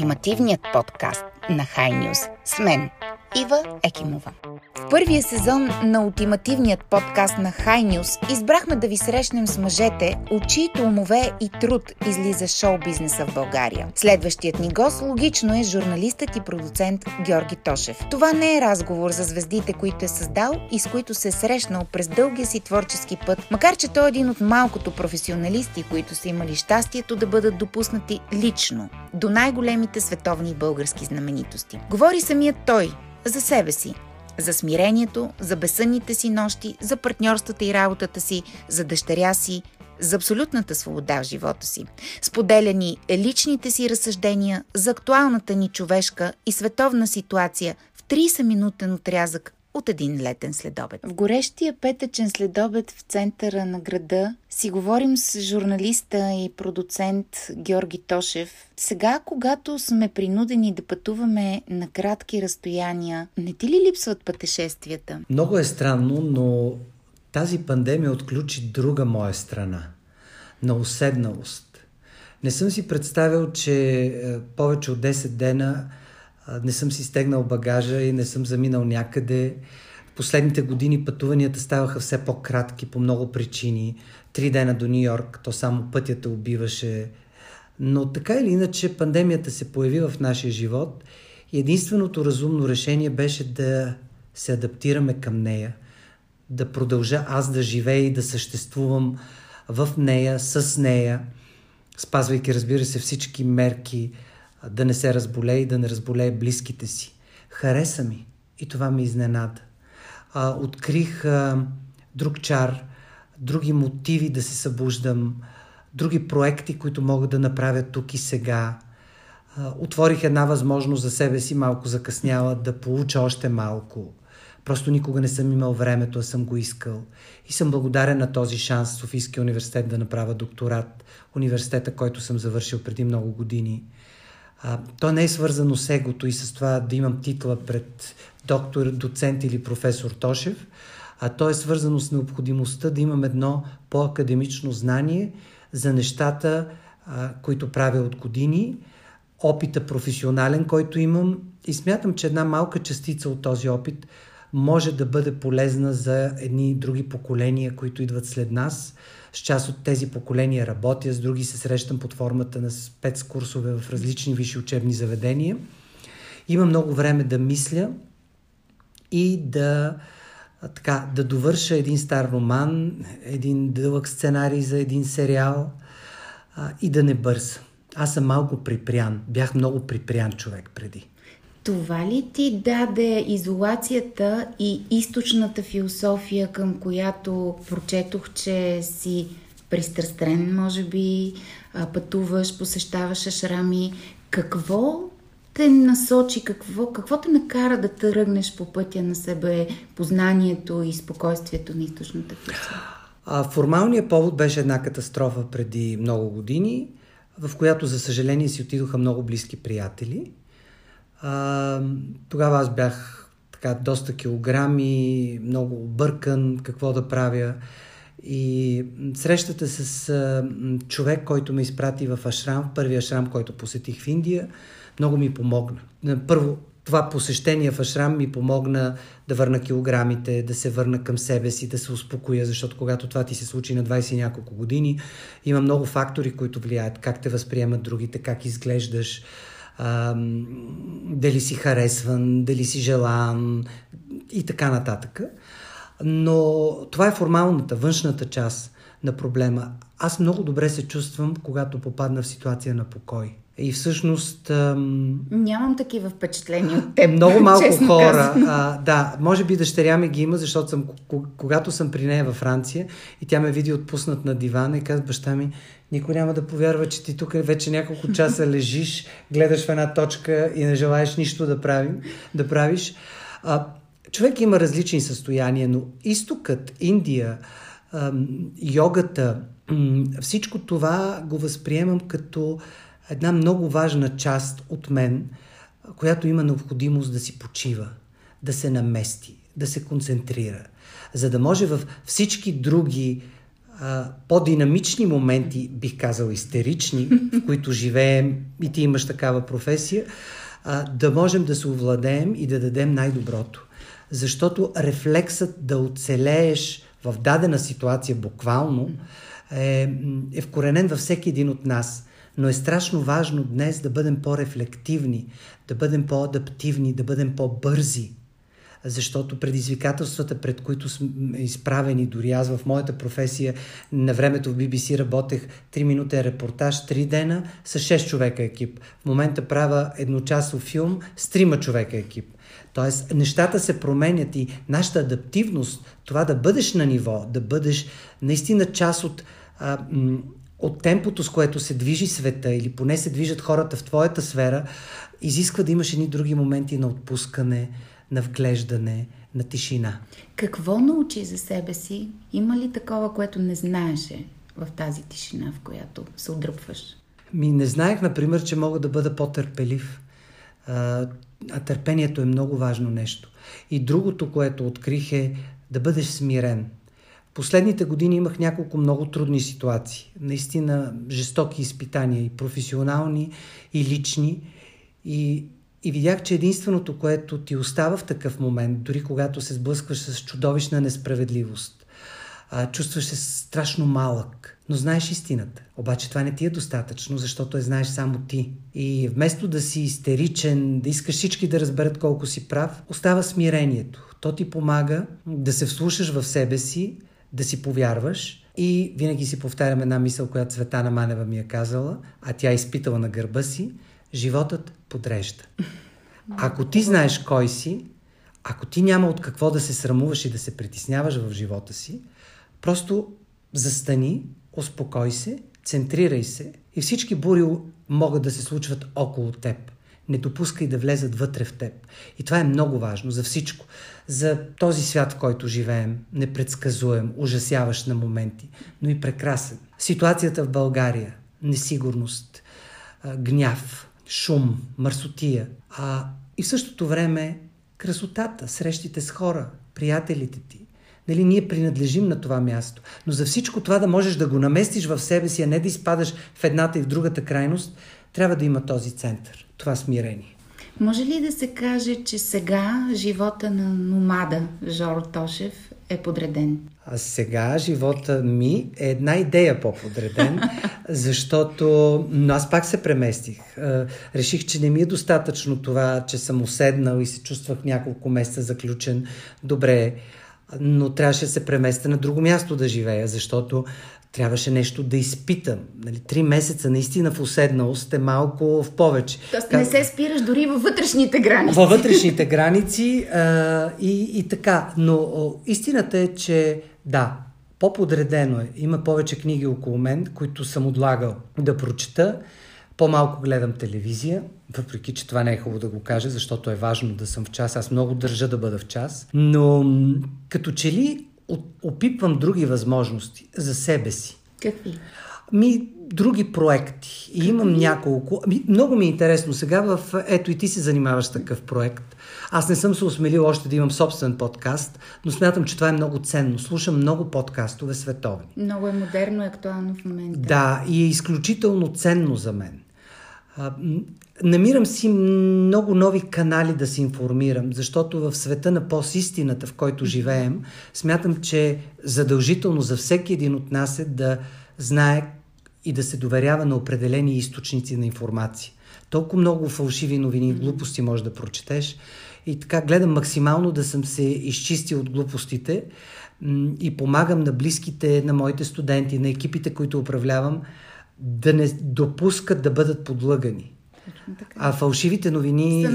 ултимативният подкаст на High News с мен, Ива Екимова. Първия сезон на ултимативният подкаст на High News избрахме да ви срещнем с мъжете, от чието умове и труд излиза шоу-бизнеса в България. Следващият ни гост логично е журналистът и продуцент Георги Тошев. Това не е разговор за звездите, които е създал и с които се е срещнал през дългия си творчески път, макар че той е един от малкото професионалисти, които са имали щастието да бъдат допуснати лично до най-големите световни български знаменитости. Говори самият той за себе си, за смирението, за безсънните си нощи, за партньорствата и работата си, за дъщеря си, за абсолютната свобода в живота си. Споделя ни личните си разсъждения за актуалната ни човешка и световна ситуация в 30-минутен отрязък от един летен следобед. В горещия петъчен следобед в центъра на града си говорим с журналиста и продуцент Георги Тошев. Сега, когато сме принудени да пътуваме на кратки разстояния, не ти ли липсват пътешествията? Много е странно, но тази пандемия отключи друга моя страна на уседналост. Не съм си представил, че е, повече от 10 дена не съм си стегнал багажа и не съм заминал някъде. В последните години пътуванията ставаха все по-кратки по много причини. Три дена до Нью Йорк, то само пътята убиваше. Но така или иначе пандемията се появи в нашия живот и единственото разумно решение беше да се адаптираме към нея, да продължа аз да живея и да съществувам в нея, с нея, спазвайки, разбира се, всички мерки, да не се разболее и да не разболее близките си. Хареса ми и това ми изненада. А, открих а, друг чар, други мотиви да се събуждам, други проекти, които мога да направя тук и сега. А, отворих една възможност за себе си, малко закъсняла, да получа още малко. Просто никога не съм имал времето, а съм го искал. И съм благодарен на този шанс Софийския университет да направя докторат. Университета, който съм завършил преди много години. А, то не е свързано с егото и с това да имам титла пред доктор, доцент или професор Тошев, а то е свързано с необходимостта да имам едно по-академично знание за нещата, а, които правя от години, опита професионален, който имам и смятам, че една малка частица от този опит може да бъде полезна за едни други поколения, които идват след нас – с част от тези поколения работя, с други се срещам под формата на спецкурсове в различни висши учебни заведения. Има много време да мисля и да, така, да довърша един стар роман, един дълъг сценарий за един сериал а, и да не бърза. Аз съм малко припрян. Бях много припрян човек преди. Това ли ти даде изолацията и източната философия, към която прочетох, че си пристрастен, може би, пътуваш, посещаваш ашрами. Какво те насочи, какво, какво те накара да тръгнеш по пътя на себе познанието и спокойствието на източната философия? Формалният повод беше една катастрофа преди много години, в която, за съжаление, си отидоха много близки приятели – а, тогава аз бях така доста килограми, много объркан какво да правя. И срещата с а, човек, който ме изпрати в Ашрам, първия Ашрам, който посетих в Индия, много ми помогна. Първо, това посещение в Ашрам ми помогна да върна килограмите, да се върна към себе си, да се успокоя, защото когато това ти се случи на 20 и няколко години, има много фактори, които влияят как те възприемат другите, как изглеждаш, дали си харесван, дали си желан и така нататък. Но това е формалната, външната част на проблема. Аз много добре се чувствам, когато попадна в ситуация на покой. И всъщност... Ам... Нямам такива впечатления от теб. Много малко хора. А, да, може би дъщеря ми ги има, защото съм, когато съм при нея във Франция и тя ме види отпуснат на дивана и каза баща ми, никой няма да повярва, че ти тук вече няколко часа лежиш, гледаш в една точка и не желаеш нищо да, правим, да правиш. А, човек има различни състояния, но изтокът, Индия, йогата, всичко това го възприемам като една много важна част от мен, която има необходимост да си почива, да се намести, да се концентрира, за да може в всички други по-динамични моменти, бих казал истерични, в които живеем и ти имаш такава професия, а, да можем да се овладеем и да дадем най-доброто. Защото рефлексът да оцелееш в дадена ситуация буквално е, е вкоренен във всеки един от нас. Но е страшно важно днес да бъдем по-рефлективни, да бъдем по-адаптивни, да бъдем по-бързи. Защото предизвикателствата, пред които сме изправени, дори аз в моята професия, на времето в BBC работех 3 минутен репортаж, 3 дена с 6 човека екип. В момента правя едночасов филм с 3 човека екип. Тоест, нещата се променят и нашата адаптивност, това да бъдеш на ниво, да бъдеш наистина част от, а, от темпото, с което се движи света или поне се движат хората в твоята сфера, изисква да имаш едни други моменти на отпускане, на вглеждане, на тишина. Какво научи за себе си? Има ли такова, което не знаеше в тази тишина, в която се отдръпваш? Ми не знаех, например, че мога да бъда по-търпелив. А, а търпението е много важно нещо. И другото, което открих е да бъдеш смирен. Последните години имах няколко много трудни ситуации. Наистина жестоки изпитания, и професионални, и лични. И, и видях, че единственото, което ти остава в такъв момент, дори когато се сблъскваш с чудовищна несправедливост, а, чувстваш се страшно малък, но знаеш истината. Обаче това не ти е достатъчно, защото я знаеш само ти. И вместо да си истеричен, да искаш всички да разберат колко си прав, остава смирението. То ти помага да се вслушаш в себе си, да си повярваш и винаги си повтарям една мисъл, която Светана Манева ми е казала, а тя е изпитала на гърба си, животът подрежда. Ако ти знаеш кой си, ако ти няма от какво да се срамуваш и да се притесняваш в живота си, просто застани, успокой се, центрирай се и всички бури могат да се случват около теб. Не допускай да влезат вътре в теб. И това е много важно за всичко. За този свят, в който живеем, непредсказуем, ужасяващ на моменти, но и прекрасен. Ситуацията в България, несигурност, гняв, шум, мърсотия, а и в същото време красотата, срещите с хора, приятелите ти, Нали, ние принадлежим на това място. Но за всичко това да можеш да го наместиш в себе си, а не да изпадаш в едната и в другата крайност, трябва да има този център, това смирение. Може ли да се каже, че сега живота на номада Жоро Тошев е подреден? А сега живота ми е една идея по-подреден, защото но аз пак се преместих. Реших, че не ми е достатъчно това, че съм уседнал и се чувствах няколко месеца заключен. Добре, но трябваше да се преместя на друго място да живея, защото трябваше нещо да изпитам. Нали, три месеца наистина в уседналост е малко в повече. Тоест как... не се спираш дори във вътрешните граници. Във вътрешните граници а, и, и така. Но о, истината е, че да, по-подредено е. Има повече книги около мен, които съм отлагал да прочета. По-малко гледам телевизия, въпреки че това не е хубаво да го кажа, защото е важно да съм в час. Аз много държа да бъда в час. Но като че ли опипвам други възможности за себе си. Какви? Ми, други проекти. И имам няколко. Ми, много ми е интересно. Сега в... Ето и ти се занимаваш с такъв проект. Аз не съм се осмелил още да имам собствен подкаст, но смятам, че това е много ценно. Слушам много подкастове световни. Много е модерно и актуално в момента. Да, и е изключително ценно за мен. Намирам си много нови канали да се информирам, защото в света на постистината, в който живеем, смятам, че задължително за всеки един от нас е да знае и да се доверява на определени източници на информация. Толкова много фалшиви новини и глупости може да прочетеш. И така гледам максимално да съм се изчистил от глупостите и помагам на близките, на моите студенти, на екипите, които управлявам, да не допускат да бъдат подлъгани. А фалшивите новини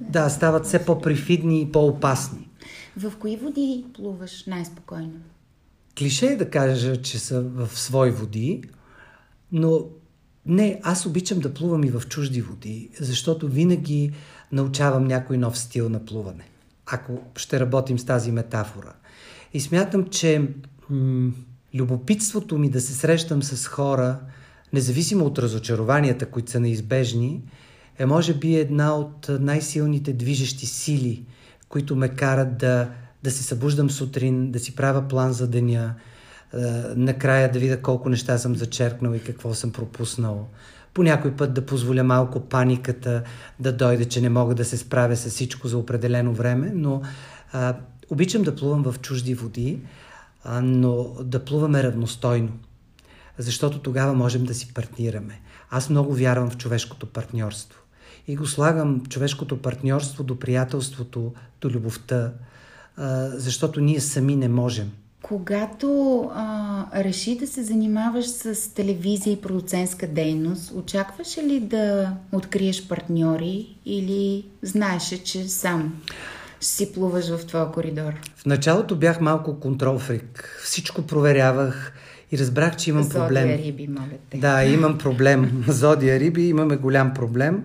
да, стават все по-прифидни и по-опасни. В кои води плуваш най-спокойно? Клише е да кажа, че са в свои води, но не, аз обичам да плувам и в чужди води, защото винаги научавам някой нов стил на плуване. Ако ще работим с тази метафора. И смятам, че м- любопитството ми да се срещам с хора, независимо от разочарованията, които са неизбежни, е може би една от най-силните движещи сили, които ме карат да, да се събуждам сутрин, да си правя план за деня, накрая да видя колко неща съм зачеркнал и какво съм пропуснал. По някой път да позволя малко паниката да дойде, че не мога да се справя с всичко за определено време, но а, обичам да плувам в чужди води, а, но да плуваме равностойно, защото тогава можем да си партнираме. Аз много вярвам в човешкото партньорство и го слагам човешкото партньорство до приятелството, до любовта, защото ние сами не можем. Когато а, реши да се занимаваш с телевизия и продуцентска дейност, очакваше ли да откриеш партньори или знаеше, че сам си плуваш в твоя коридор? В началото бях малко контрол фрик. Всичко проверявах и разбрах, че имам Зодия проблем. риби, моля те. Да, имам проблем. Зодия риби, имаме голям проблем,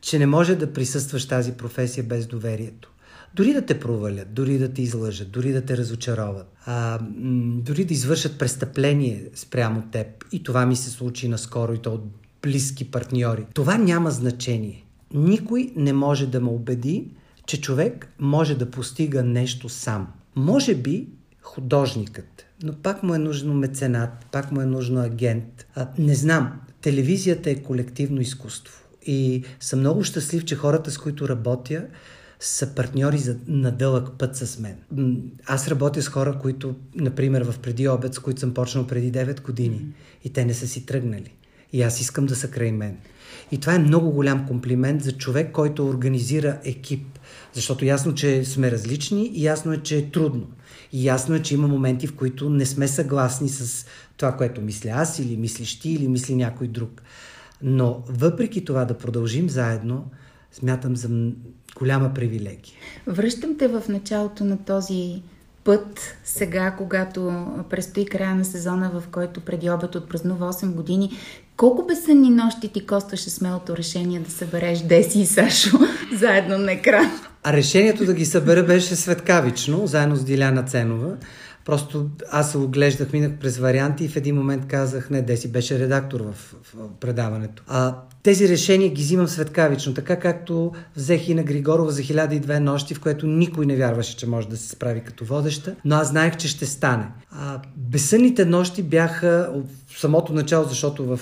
че не може да присъстваш тази професия без доверието. Дори да те провалят, дори да те излъжат, дори да те разочароват, а, м- дори да извършат престъпление спрямо теб. И това ми се случи наскоро и то от близки партньори. Това няма значение. Никой не може да ме убеди, че човек може да постига нещо сам. Може би художникът, но пак му е нужно меценат, пак му е нужно агент. А, не знам, телевизията е колективно изкуство. И съм много щастлив, че хората, с които работя, са партньори за, на дълъг път с мен. Аз работя с хора, които, например, в преди обед, с които съм почнал преди 9 години. И те не са си тръгнали. И аз искам да са край мен. И това е много голям комплимент за човек, който организира екип. Защото ясно, че сме различни и ясно е, че е трудно. И ясно е, че има моменти, в които не сме съгласни с това, което мисля аз или мислиш ти или мисли някой друг. Но въпреки това да продължим заедно, смятам за голяма привилегия. Връщам те в началото на този път, сега, когато предстои края на сезона, в който преди обед отпразнува 8 години. Колко безсънни нощи ти костваше смелото решение да събереш Деси и Сашо заедно на екран? А решението да ги събера беше светкавично, заедно с Диляна Ценова. Просто аз се оглеждах, минах през варианти и в един момент казах, не, Деси беше редактор в, в предаването. А тези решения ги взимам светкавично, така както взех и на Григорова за 1002 нощи, в което никой не вярваше, че може да се справи като водеща, но аз знаех, че ще стане. А, безсънните нощи бяха от самото начало, защото в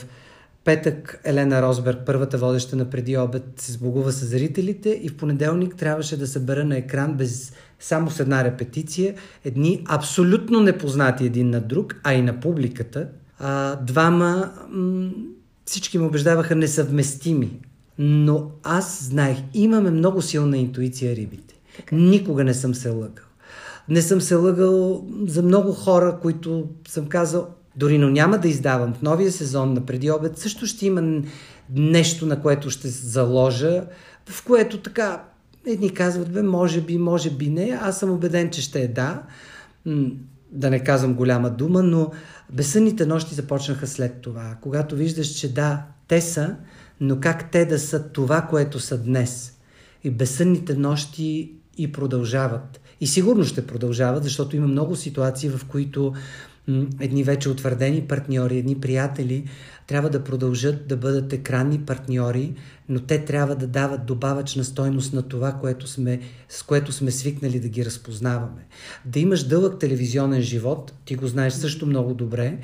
петък Елена Росберг, първата водеща на преди обед, се сбогува с зрителите и в понеделник трябваше да събера на екран без, само с една репетиция едни абсолютно непознати един на друг, а и на публиката. А, двама м- всички ме убеждаваха несъвместими. Но аз знаех, имаме много силна интуиция рибите. Така. Никога не съм се лъгал. Не съм се лъгал за много хора, които съм казал, дори но няма да издавам в новия сезон на преди обед, също ще има нещо, на което ще заложа, в което така едни казват, бе, може би, може би не, аз съм убеден, че ще е да, да не казвам голяма дума, но безсънните нощи започнаха след това, когато виждаш, че да, те са, но как те да са това, което са днес. И безсънните нощи и продължават. И сигурно ще продължават, защото има много ситуации, в които едни вече утвърдени партньори, едни приятели, трябва да продължат да бъдат екранни партньори, но те трябва да дават добавъчна стойност на това, което сме, с което сме свикнали да ги разпознаваме. Да имаш дълъг телевизионен живот, ти го знаеш също много добре,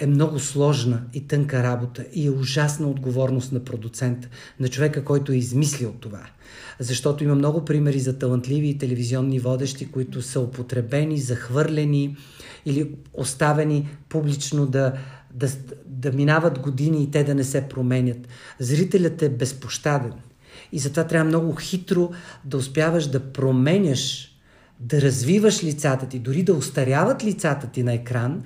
е много сложна и тънка работа и е ужасна отговорност на продуцента, на човека, който е измислил това. Защото има много примери за талантливи телевизионни водещи, които са употребени, захвърлени или оставени публично да, да, да минават години и те да не се променят. Зрителят е безпощаден. И затова трябва много хитро да успяваш да променяш, да развиваш лицата ти, дори да устаряват лицата ти на екран,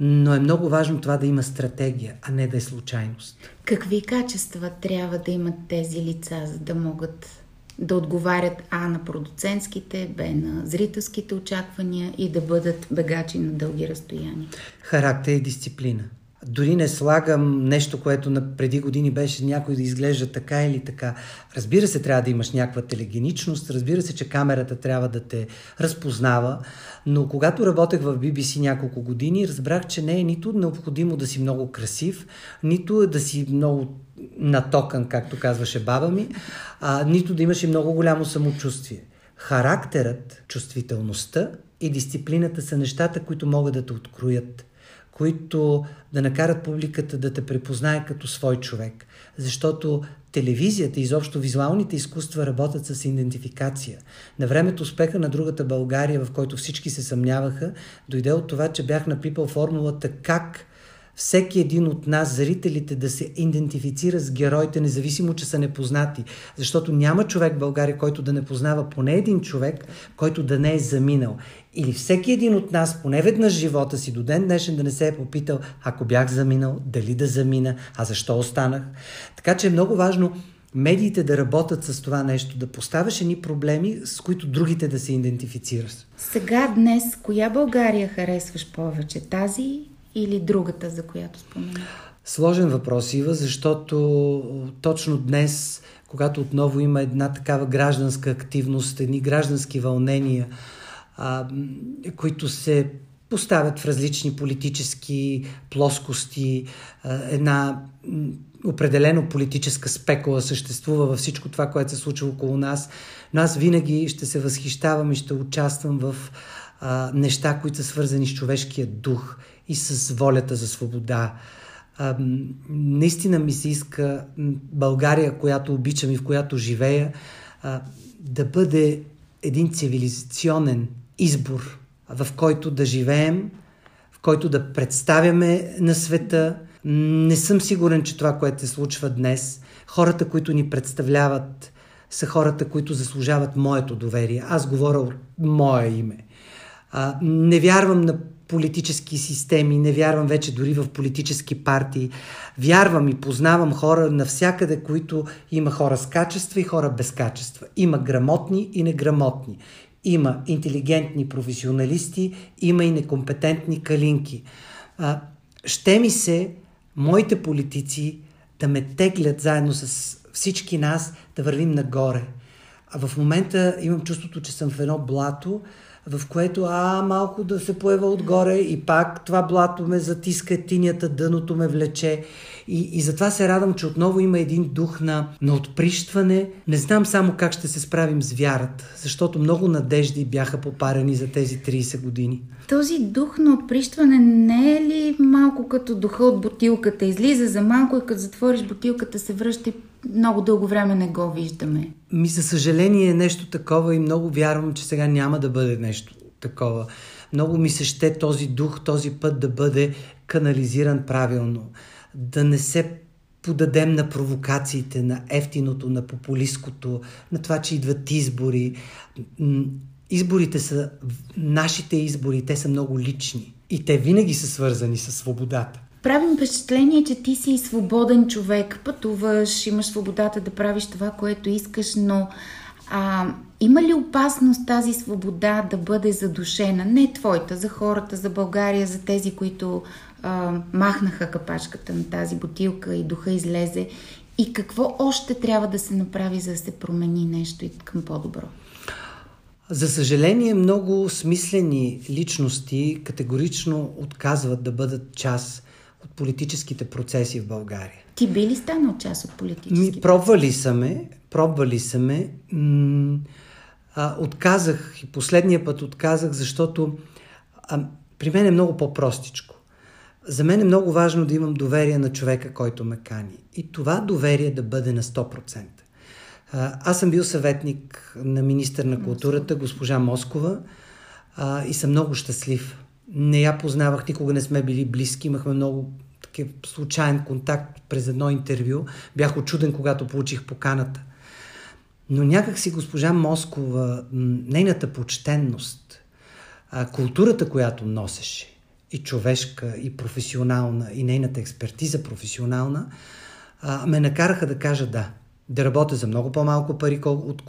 но е много важно това да има стратегия, а не да е случайност. Какви качества трябва да имат тези лица, за да могат да отговарят А на продуцентските, Б на зрителските очаквания и да бъдат бегачи на дълги разстояния? Характер и дисциплина. Дори не слагам нещо, което на преди години беше някой да изглежда така или така. Разбира се, трябва да имаш някаква телегеничност, разбира се, че камерата трябва да те разпознава, но когато работех в BBC няколко години, разбрах, че не е нито необходимо да си много красив, нито да си много натокан, както казваше баба ми, а, нито да имаш и много голямо самочувствие. Характерът, чувствителността и дисциплината са нещата, които могат да те откроят, които да накарат публиката да те препознае като свой човек. Защото телевизията и изобщо визуалните изкуства работят с идентификация. На времето успеха на другата България, в който всички се съмняваха, дойде от това, че бях напипал формулата как всеки един от нас, зрителите, да се идентифицира с героите, независимо, че са непознати. Защото няма човек в България, който да не познава поне един човек, който да не е заминал. Или всеки един от нас, поне веднъж живота си, до ден днешен да не се е попитал, ако бях заминал, дали да замина, а защо останах. Така че е много важно медиите да работят с това нещо, да поставяш едни проблеми, с които другите да се идентифицират. Сега, днес, коя България харесваш повече? Тази или другата, за която спомена? Сложен въпрос, Ива, защото точно днес, когато отново има една такава гражданска активност, едни граждански вълнения, а, които се поставят в различни политически плоскости, а, една определено политическа спекула съществува във всичко това, което се случва около нас, но аз винаги ще се възхищавам и ще участвам в а, неща, които са свързани с човешкия дух и с волята за свобода. А, наистина ми се иска България, която обичам и в която живея, а, да бъде един цивилизационен избор, в който да живеем, в който да представяме на света. Не съм сигурен, че това, което се случва днес, хората, които ни представляват, са хората, които заслужават моето доверие. Аз говоря от мое име. Не вярвам на политически системи, не вярвам вече дори в политически партии. Вярвам и познавам хора навсякъде, които има хора с качества и хора без качества. Има грамотни и неграмотни. Има интелигентни професионалисти, има и некомпетентни калинки. А, ще ми се моите политици да ме теглят заедно с всички нас да вървим нагоре. А в момента имам чувството, че съм в едно блато, в което а малко да се поева отгоре и пак това блато ме затиска, тинята, дъното ме влече. И, и затова се радвам, че отново има един дух на, на отприщване. Не знам само как ще се справим с вярата, защото много надежди бяха попарени за тези 30 години. Този дух на отприщване не е ли малко като духа от бутилката? Излиза за малко и като затвориш бутилката се връща и много дълго време не го виждаме. Ми, за съжаление, е нещо такова и много вярвам, че сега няма да бъде нещо такова. Много ми се ще този дух, този път да бъде канализиран правилно. Да не се подадем на провокациите, на ефтиното, на популистското, на това, че идват избори. Изборите са нашите избори, те са много лични. И те винаги са свързани с свободата. Правим впечатление, че ти си свободен човек, пътуваш, имаш свободата да правиш това, което искаш, но а, има ли опасност тази свобода да бъде задушена? Не твоята, за хората, за България, за тези, които а, махнаха капачката на тази бутилка и духа излезе. И какво още трябва да се направи, за да се промени нещо и към по-добро? За съжаление, много смислени личности категорично отказват да бъдат част от политическите процеси в България. Ти би ли станал част от политически Ми, пробвали са ме, пробвали са ме. М- а, отказах и последния път отказах, защото а, при мен е много по-простичко. За мен е много важно да имам доверие на човека, който ме кани. И това доверие да бъде на 100%. А, аз съм бил съветник на министър на културата, госпожа Москова, и съм много щастлив не я познавах, никога не сме били близки, имахме много такъв случайен контакт през едно интервю. Бях очуден, когато получих поканата. Но някак си госпожа Москова, нейната почтенност, културата, която носеше, и човешка, и професионална, и нейната експертиза професионална, ме накараха да кажа да – да работя за много по-малко пари, от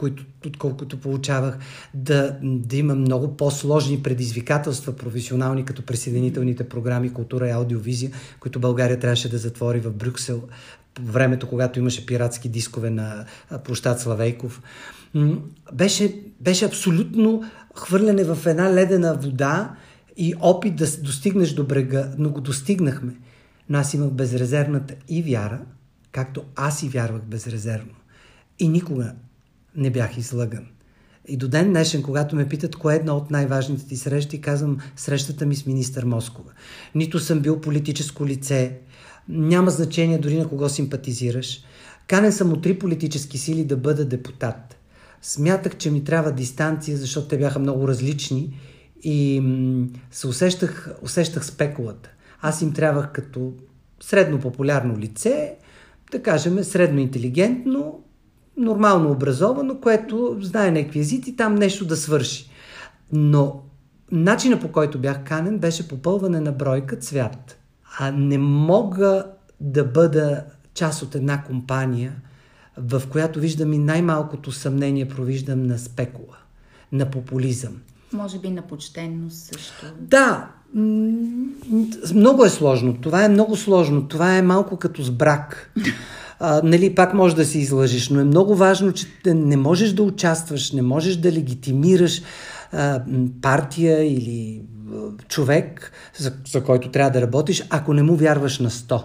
отколкото получавах, да, да има много по-сложни предизвикателства професионални, като присъединителните програми Култура и аудиовизия, които България трябваше да затвори в Брюксел по времето, когато имаше пиратски дискове на площад Славейков. Беше, беше абсолютно хвърляне в една ледена вода и опит да достигнеш до брега, но го достигнахме. Но аз имах безрезервната и вяра – както аз и вярвах безрезервно. И никога не бях излъган. И до ден днешен, когато ме питат кое е една от най-важните ти срещи, казвам срещата ми с министър Москова. Нито съм бил политическо лице, няма значение дори на кого симпатизираш. Канен съм от три политически сили да бъда депутат. Смятах, че ми трябва дистанция, защото те бяха много различни и се усещах, усещах спекулата. Аз им трябвах като средно популярно лице, да кажем средно интелигентно, нормално образовано, което знае някакви езици, там нещо да свърши. Но начина по който бях канен беше попълване на бройка цвят. А не мога да бъда част от една компания, в която виждам и най-малкото съмнение провиждам на спекула, на популизъм. Може би на почтенност също. Да, много е сложно. Това е много сложно. Това е малко като с брак. А, нали, пак може да си излъжиш, но е много важно, че не можеш да участваш, не можеш да легитимираш а, партия или а, човек, за, за който трябва да работиш, ако не му вярваш на 100.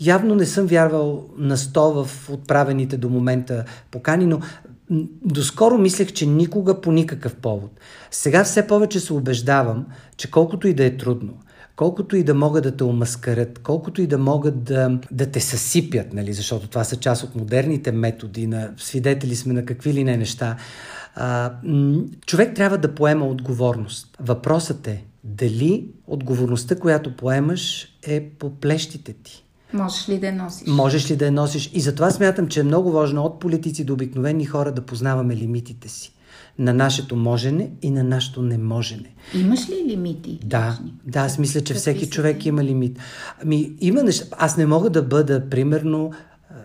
Явно не съм вярвал на 100 в отправените до момента покани, но доскоро мислех, че никога по никакъв повод. Сега все повече се убеждавам, че колкото и да е трудно, колкото и да могат да те омаскарят, колкото и да могат да, да те съсипят, нали, защото това са част от модерните методи, на свидетели сме на какви ли не неща, а, човек трябва да поема отговорност. Въпросът е дали отговорността, която поемаш, е по плещите ти. Можеш ли да я носиш? Можеш ли да я носиш? И затова смятам, че е много важно от политици до обикновени хора да познаваме лимитите си. На нашето можене и на нашето неможене. Имаш ли лимити? Да, да, аз мисля, че Какви всеки човек има лимит. Ами, има неща. Аз не мога да бъда, примерно,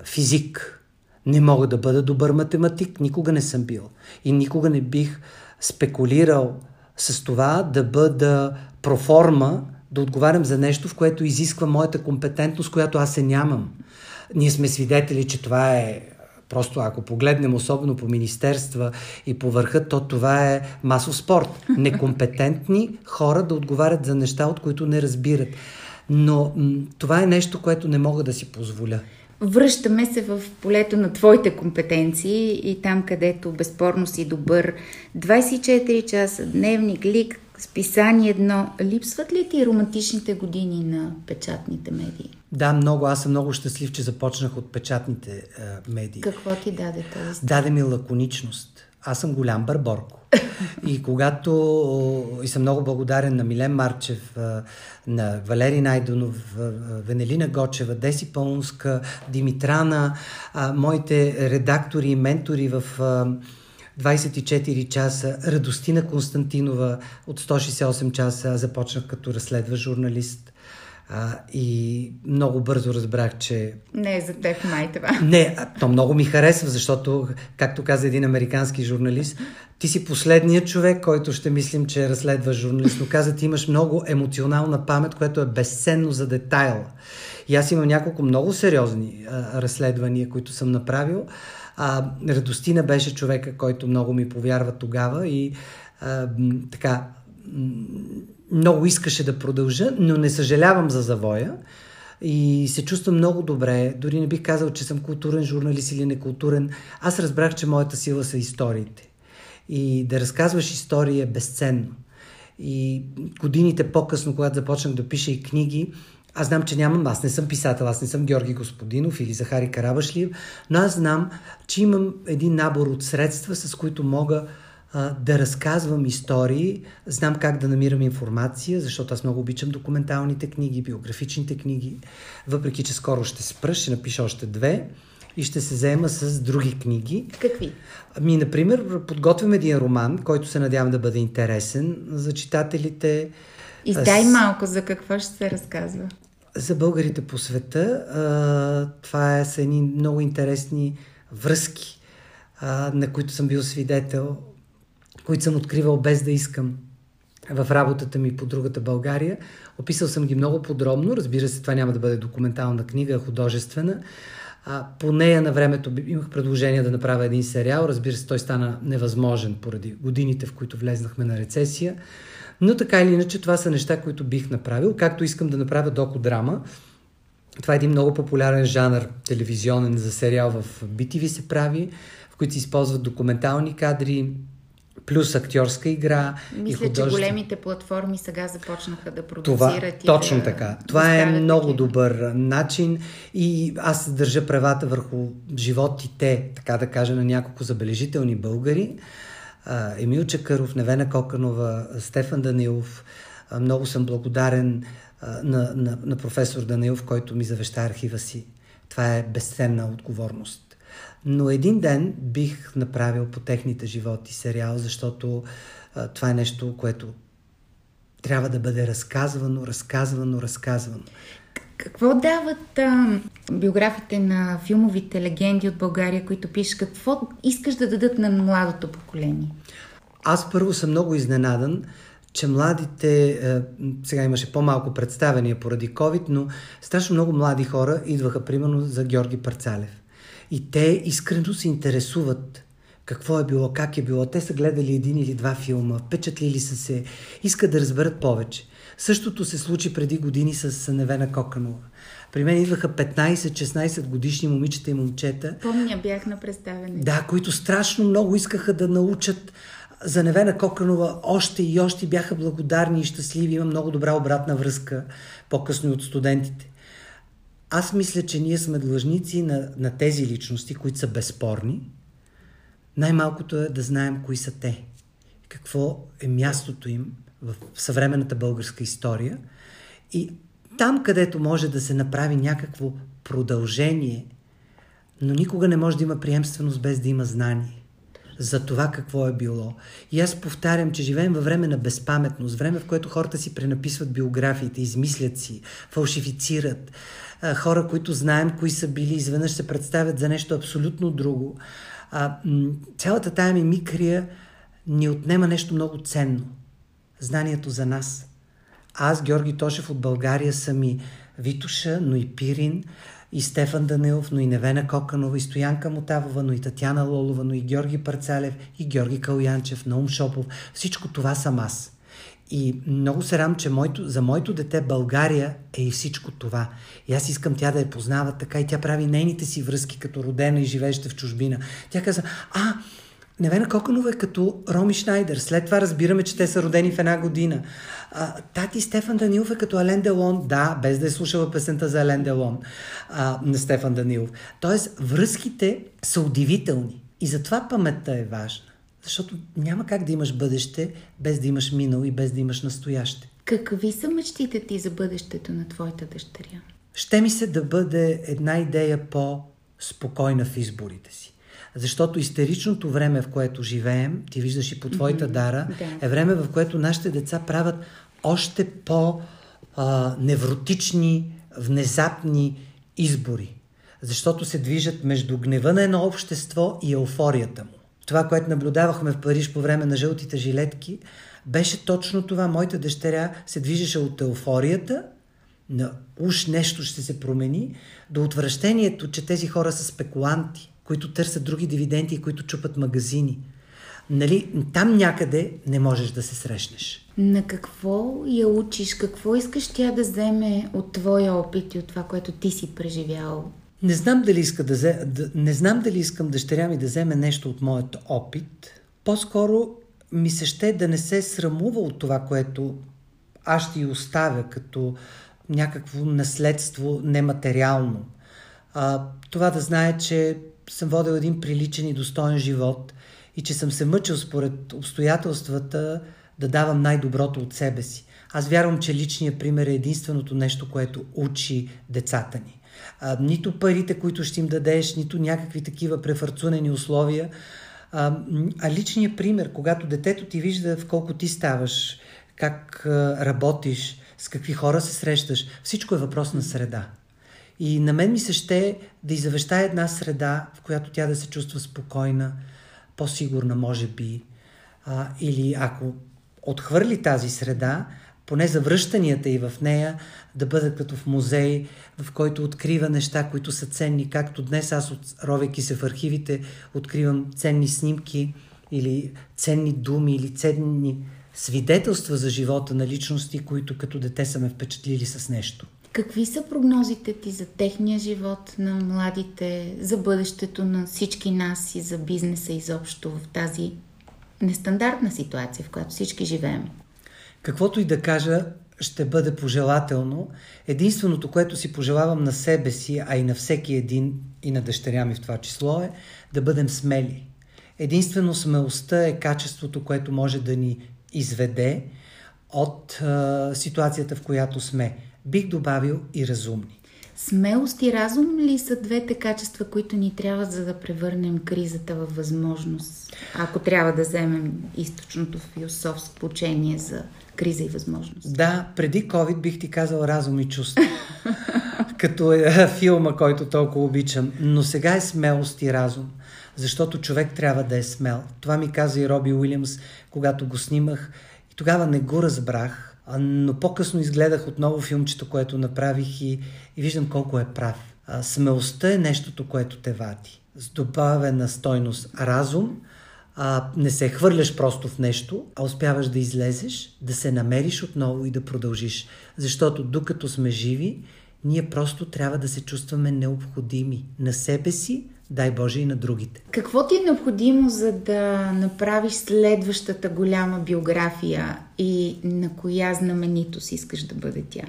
физик. Не мога да бъда добър математик. Никога не съм бил. И никога не бих спекулирал с това да бъда проформа да отговарям за нещо, в което изисква моята компетентност, която аз се нямам. Ние сме свидетели, че това е Просто ако погледнем особено по министерства и по върха, то това е масов спорт. Некомпетентни хора да отговарят за неща, от които не разбират. Но м- това е нещо, което не мога да си позволя. Връщаме се в полето на твоите компетенции и там, където безспорно си добър. 24 часа, дневник, лик, списание едно. Липсват ли ти романтичните години на печатните медии? Да, много. Аз съм много щастлив, че започнах от печатните е, медии. Какво ти даде този Даде ми лаконичност. Аз съм голям бърборко. И когато... И съм много благодарен на Милен Марчев, на Валери Найдонов, Венелина Гочева, Деси Пълнска, Димитрана, моите редактори и ментори в 24 часа, Радостина Константинова от 168 часа, започнах като разследва журналист. А, и много бързо разбрах, че... Не е за теб май това. Не, то много ми харесва, защото, както каза един американски журналист, ти си последният човек, който ще мислим, че е разследва журналист, но каза, ти имаш много емоционална памет, което е безценно за детайл. И аз имам няколко много сериозни а, разследвания, които съм направил. А, Радостина беше човека, който много ми повярва тогава и а, така много искаше да продължа, но не съжалявам за завоя и се чувствам много добре. Дори не бих казал, че съм културен журналист или некултурен. Аз разбрах, че моята сила са историите. И да разказваш истории е безценно. И годините по-късно, когато започнах да пиша и книги, аз знам, че нямам, аз не съм писател, аз не съм Георги Господинов или Захари Карабашлиев, но аз знам, че имам един набор от средства, с които мога а, да разказвам истории, знам как да намирам информация, защото аз много обичам документалните книги, биографичните книги, въпреки че скоро ще спра, ще напиша още две и ще се заема с други книги. Какви? Ами, например, подготвям един роман, който се надявам да бъде интересен за читателите. Издай малко за какво ще се разказва. За българите по света. Това са едни много интересни връзки, на които съм бил свидетел които съм откривал без да искам в работата ми по другата България. Описал съм ги много подробно. Разбира се, това няма да бъде документална книга, художествена. По нея на времето имах предложение да направя един сериал. Разбира се, той стана невъзможен поради годините, в които влезнахме на рецесия. Но така или иначе, това са неща, които бих направил. Както искам да направя доко-драма. Това е един много популярен жанр телевизионен за сериал в BTV се прави, в които се използват документални кадри, плюс актьорска игра. Мисля, и художество. че големите платформи сега започнаха да продуцират. Това, и точно да, така. Това е много такива. добър начин и аз държа правата върху животите, така да кажа, на няколко забележителни българи. Емил Чакъров, Невена Коканова, Стефан Данилов. Много съм благодарен на, на, на професор Данилов, който ми завеща архива си. Това е безценна отговорност. Но един ден бих направил по техните животи сериал, защото това е нещо, което трябва да бъде разказвано, разказвано, разказвано. Какво дават а, биографите на филмовите легенди от България, които пишеш? Какво искаш да дадат на младото поколение? Аз първо съм много изненадан, че младите, е, сега имаше по-малко представения поради COVID, но страшно много млади хора идваха примерно за Георги Парцалев. И те искрено се интересуват какво е било, как е било. Те са гледали един или два филма, впечатлили са се, искат да разберат повече. Същото се случи преди години с Невена Коканова. При мен идваха 15-16 годишни момичета и момчета. Помня, бях на представене. Да, които страшно много искаха да научат за Невена Коканова още и още бяха благодарни и щастливи. Има много добра обратна връзка по-късно от студентите. Аз мисля, че ние сме длъжници на, на тези личности, които са безспорни. Най-малкото е да знаем кои са те. Какво е мястото им в съвременната българска история. И там, където може да се направи някакво продължение, но никога не може да има приемственост без да има знание за това какво е било. И аз повтарям, че живеем във време на безпаметност, време в което хората си пренаписват биографиите, измислят си, фалшифицират. Хора, които знаем кои са били, изведнъж се представят за нещо абсолютно друго. Цялата тая мимикрия ни отнема нещо много ценно. Знанието за нас. Аз, Георги Тошев от България, съм и Витуша, но и Пирин, и Стефан Данилов, но и Невена Коканова, и Стоянка Мотавова, но и Татяна Лолова, но и Георги Парцалев, и Георги Калянчев, Наум Шопов. Всичко това съм аз. И много се рам, че моето, за моето дете България е и всичко това. И аз искам тя да я познава така и тя прави нейните си връзки като родена и живееща в чужбина. Тя каза, а, Невена Коканова е като Роми Шнайдер. След това разбираме, че те са родени в една година. А, тати Стефан Данилов е като Ален Делон. Да, без да е слушала песента за Ален Делон а, на Стефан Данилов. Тоест, връзките са удивителни. И затова паметта е важна. Защото няма как да имаш бъдеще без да имаш минало и без да имаш настояще. Какви са мечтите ти за бъдещето на твоята дъщеря? Ще ми се да бъде една идея по-спокойна в изборите си. Защото истеричното време, в което живеем, ти виждаш и по твоята дара, да. е време, в което нашите деца правят още по-невротични, внезапни избори. Защото се движат между гнева на едно общество и еуфорията му. Това, което наблюдавахме в Париж по време на жълтите жилетки, беше точно това. Моята дъщеря се движеше от еуфорията, на уж нещо ще се промени, до отвращението, че тези хора са спекуланти които търсят други дивиденти и които чупат магазини. Нали, там някъде не можеш да се срещнеш. На какво я учиш? Какво искаш тя да вземе от твоя опит и от това, което ти си преживял? Не знам дали, иска да, взе, да, не знам дали искам дъщеря ми да вземе нещо от моят опит. По-скоро ми се ще да не се срамува от това, което аз ще й оставя като някакво наследство нематериално. А, това да знае, че съм водил един приличен и достоен живот и че съм се мъчил според обстоятелствата да давам най-доброто от себе си. Аз вярвам, че личният пример е единственото нещо, което учи децата ни. А, нито парите, които ще им дадеш, нито някакви такива префарцунени условия, а, а личният пример, когато детето ти вижда в колко ти ставаш, как а, работиш, с какви хора се срещаш, всичко е въпрос на среда. И на мен ми се ще да изавещая една среда, в която тя да се чувства спокойна, по-сигурна, може би. А, или ако отхвърли тази среда, поне завръщанията и в нея да бъдат като в музей, в който открива неща, които са ценни. Както днес аз, ровейки се в архивите, откривам ценни снимки или ценни думи или ценни свидетелства за живота на личности, които като дете са ме впечатлили с нещо. Какви са прогнозите ти за техния живот на младите, за бъдещето на всички нас и за бизнеса изобщо в тази нестандартна ситуация, в която всички живеем. Каквото и да кажа, ще бъде пожелателно. Единственото, което си пожелавам на себе си, а и на всеки един, и на дъщеря ми в това число е да бъдем смели. Единствено смелостта е качеството, което може да ни изведе от а, ситуацията, в която сме. Бих добавил и разумни. Смелост и разум ли са двете качества, които ни трябват, за да превърнем кризата в възможност? Ако трябва да вземем източното философско учение за криза и възможност. Да, преди COVID бих ти казал разум и чувство. Като е филма, който толкова обичам. Но сега е смелост и разум. Защото човек трябва да е смел. Това ми каза и Роби Уилямс, когато го снимах. И тогава не го разбрах, но по-късно изгледах отново филмчето, което направих и, и виждам колко е прав. А, смелостта е нещото, което те вади. С добавена стойност разум, а, не се хвърляш просто в нещо, а успяваш да излезеш, да се намериш отново и да продължиш. Защото докато сме живи, ние просто трябва да се чувстваме необходими на себе си, дай Боже и на другите. Какво ти е необходимо, за да направиш следващата голяма биография и на коя знаменитост искаш да бъде тя?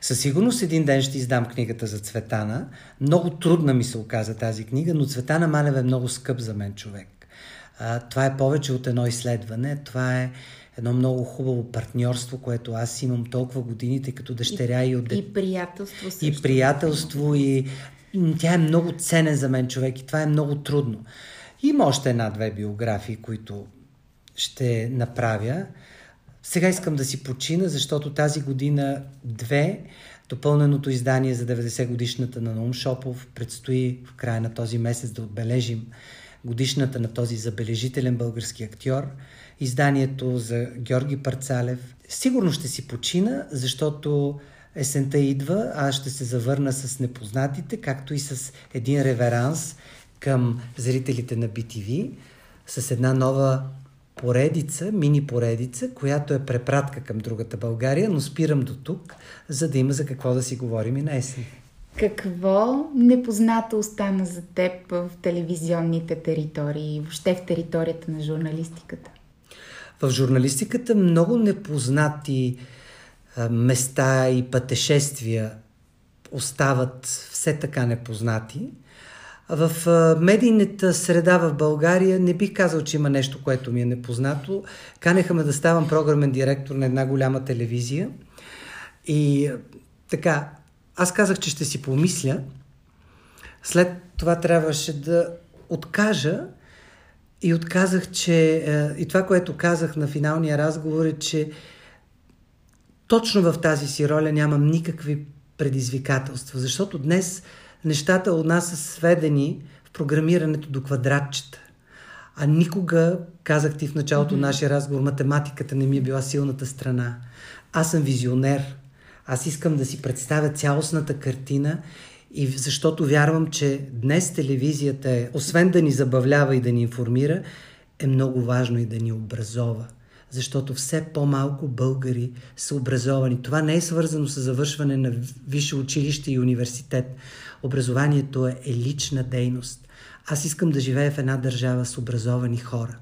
Със сигурност един ден ще издам книгата за Цветана. Много трудна ми се оказа тази книга, но Цветана Малева е много скъп за мен човек. А, това е повече от едно изследване. Това е едно много хубаво партньорство, което аз имам толкова години, тъй като дъщеря и, и от... И приятелство също. И приятелство, и тя е много ценен за мен човек и това е много трудно. Има още една-две биографии, които ще направя. Сега искам да си почина, защото тази година две, допълненото издание за 90 годишната на Наум Шопов, предстои в края на този месец да отбележим годишната на този забележителен български актьор, изданието за Георги Парцалев. Сигурно ще си почина, защото есента идва, аз ще се завърна с непознатите, както и с един реверанс към зрителите на BTV, с една нова поредица, мини поредица, която е препратка към другата България, но спирам до тук, за да има за какво да си говорим и на есен. Какво непознато остана за теб в телевизионните територии и въобще в територията на журналистиката? В журналистиката много непознати места и пътешествия остават все така непознати. В медийната среда в България не бих казал, че има нещо, което ми е непознато. Канеха ме да ставам програмен директор на една голяма телевизия. И така, аз казах, че ще си помисля. След това трябваше да откажа и отказах, че и това, което казах на финалния разговор е, че точно в тази си роля нямам никакви предизвикателства, защото днес нещата от нас са сведени в програмирането до квадратчета. А никога, казах ти в началото mm-hmm. на нашия разговор, математиката не ми е била силната страна. Аз съм визионер. Аз искам да си представя цялостната картина и защото вярвам, че днес телевизията е, освен да ни забавлява и да ни информира, е много важно и да ни образова защото все по-малко българи са образовани. Това не е свързано с завършване на висше училище и университет. Образованието е лична дейност. Аз искам да живея в една държава с образовани хора,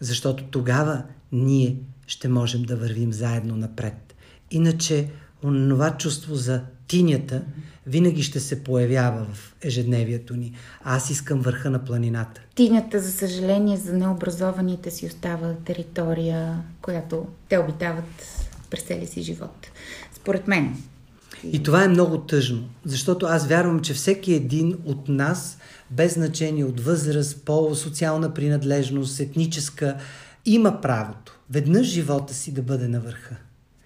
защото тогава ние ще можем да вървим заедно напред. Иначе, онова чувство за тинята винаги ще се появява в ежедневието ни. Аз искам върха на планината. Тинята, за съжаление, за необразованите си остава територия, която те обитават през целия си живот. Според мен. И това е много тъжно, защото аз вярвам, че всеки един от нас, без значение от възраст, пол, социална принадлежност, етническа, има правото веднъж живота си да бъде на върха.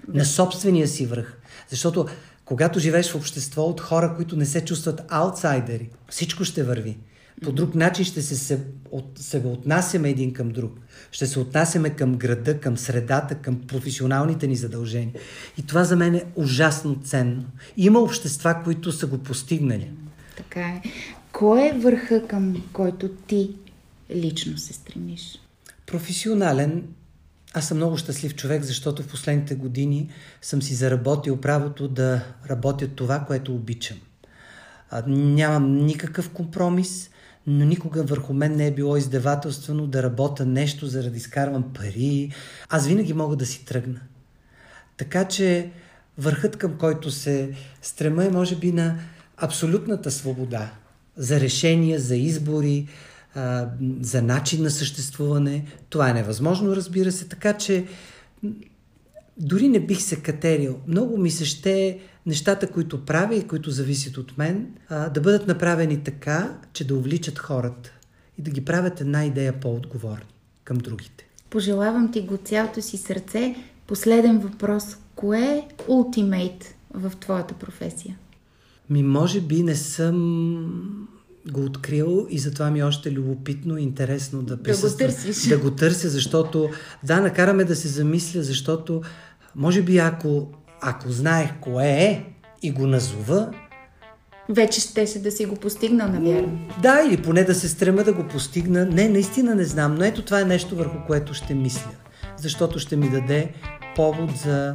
Да. На собствения си връх. Защото когато живееш в общество от хора, които не се чувстват аутсайдери, всичко ще върви. По друг начин ще се, се, от, се отнасяме един към друг. Ще се отнасяме към града, към средата, към професионалните ни задължения. И това за мен е ужасно ценно. Има общества, които са го постигнали. Така е. Кой е върха, към който ти лично се стремиш? Професионален аз съм много щастлив човек, защото в последните години съм си заработил правото да работя това, което обичам. А, нямам никакъв компромис, но никога върху мен не е било издевателствено да работя нещо, за да изкарвам пари. Аз винаги мога да си тръгна. Така че върхът към който се стрема е може би на абсолютната свобода за решения, за избори, за начин на съществуване. Това е невъзможно, разбира се, така че дори не бих се катерил. Много ми се ще нещата, които правя и които зависят от мен, да бъдат направени така, че да увличат хората и да ги правят една идея по-отговорни към другите. Пожелавам ти го цялото си сърце. Последен въпрос. Кое е ултимейт в твоята професия? Ми, може би не съм го открил и затова ми е още любопитно и интересно да присъствам. Да го търсиш. Да го търся, защото да, накараме да се замисля, защото може би ако, ако знаех кое е и го назова, вече щеше да си го постигнал, навярно. Да, или поне да се стрема да го постигна. Не, наистина не знам, но ето това е нещо върху което ще мисля. Защото ще ми даде повод за,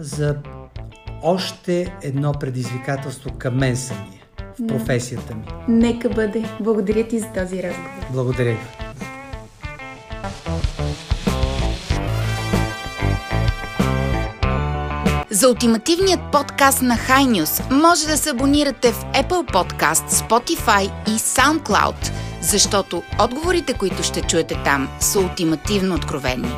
за още едно предизвикателство към мен самия в професията ми. Нека бъде. Благодаря ти за този разговор. Благодаря ви. За ултимативният подкаст на High News може да се абонирате в Apple Podcast, Spotify и SoundCloud, защото отговорите, които ще чуете там, са ултимативно откровени.